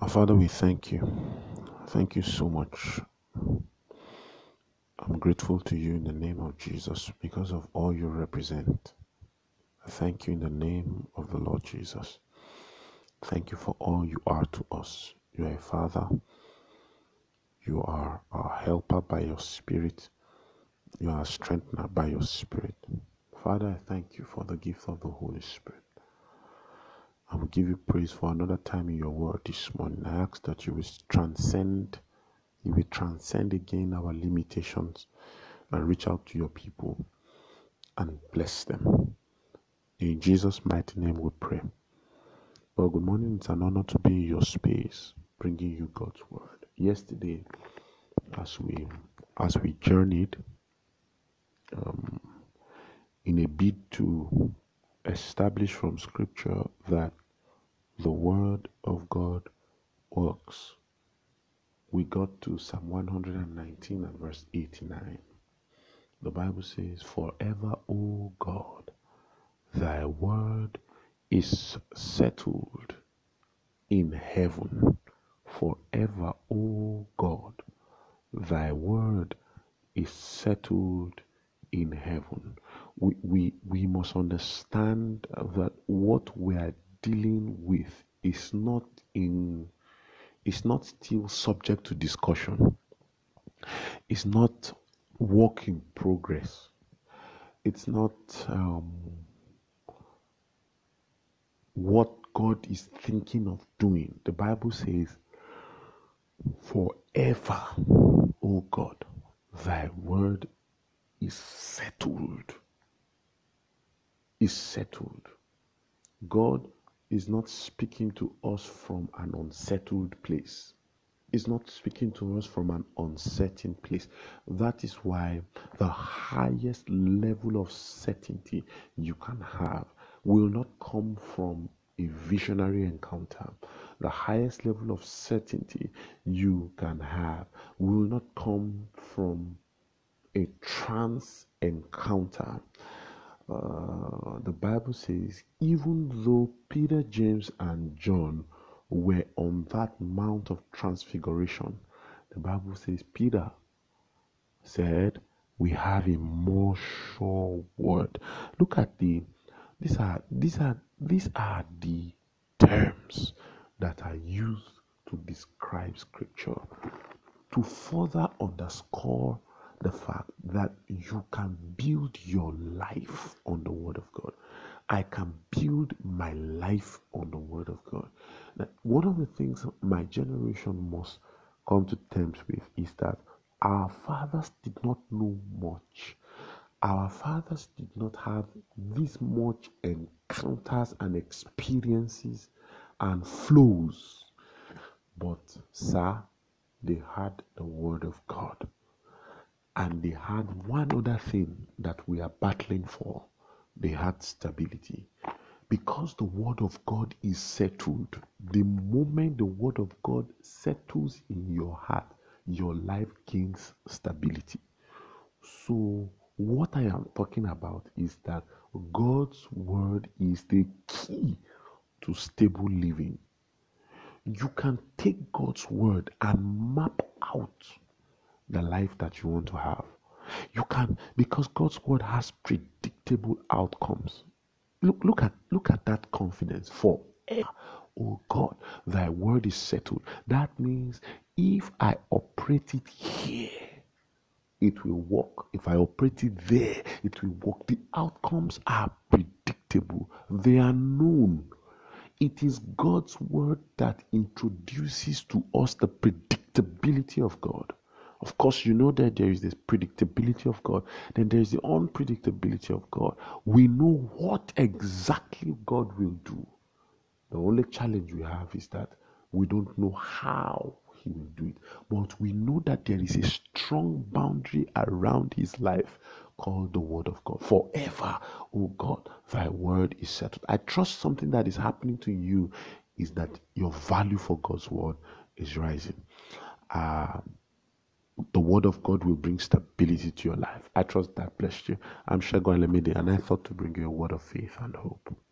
Our Father, we thank you. Thank you so much. I'm grateful to you in the name of Jesus because of all you represent. I thank you in the name of the Lord Jesus. Thank you for all you are to us. You are a Father. You are our helper by your Spirit. You are a strengthener by your Spirit. Father, I thank you for the gift of the Holy Spirit. I will give you praise for another time in your word this morning. I ask that you will transcend, you will transcend again our limitations and reach out to your people and bless them. In Jesus' mighty name we pray. Well, good morning. It's an honor to be in your space, bringing you God's word. Yesterday, as we as we journeyed um, in a bid to establish from Scripture that the Word of God works. We got to Psalm 119 and verse 89. The Bible says, Forever, O God, thy word is settled in heaven. Forever, O God, thy word is settled in heaven. We, we, we must understand that what we are dealing with is not in is not still subject to discussion. It's not work in progress. It's not um, what God is thinking of doing. The Bible says, Forever, O God, thy word is settled. Is settled. God is not speaking to us from an unsettled place. Is not speaking to us from an uncertain place. That is why the highest level of certainty you can have will not come from a visionary encounter. The highest level of certainty you can have will not come from a trance encounter. Uh, the Bible says, even though Peter, James, and John were on that Mount of Transfiguration, the Bible says, Peter said, We have a more sure word. Look at the these are these are these are the terms that are used to describe scripture to further underscore the fact that you can build your life on the Word of God. I can build my life on the Word of God. Now, one of the things my generation must come to terms with is that our fathers did not know much. Our fathers did not have this much encounters and experiences and flows. But, sir, they had the Word of God. And they had one other thing that we are battling for they had stability. Because the Word of God is settled, the moment the Word of God settles in your heart, your life gains stability. So, what I am talking about is that God's Word is the key to stable living. You can take God's Word and map out the life that you want to have. You can because God's word has predictable outcomes. Look, look at look at that confidence. For oh God, thy word is settled. That means if I operate it here, it will work. If I operate it there, it will work. The outcomes are predictable, they are known. It is God's word that introduces to us the predictability of God. Of course, you know that there is this predictability of God, then there is the unpredictability of God. We know what exactly God will do. The only challenge we have is that we don't know how He will do it. But we know that there is a strong boundary around His life called the Word of God. Forever, oh God, Thy Word is settled. I trust something that is happening to you is that your value for God's Word is rising. Uh, the word of God will bring stability to your life. I trust that blessed you. I'm Shagon Lemide, and I thought to bring you a word of faith and hope.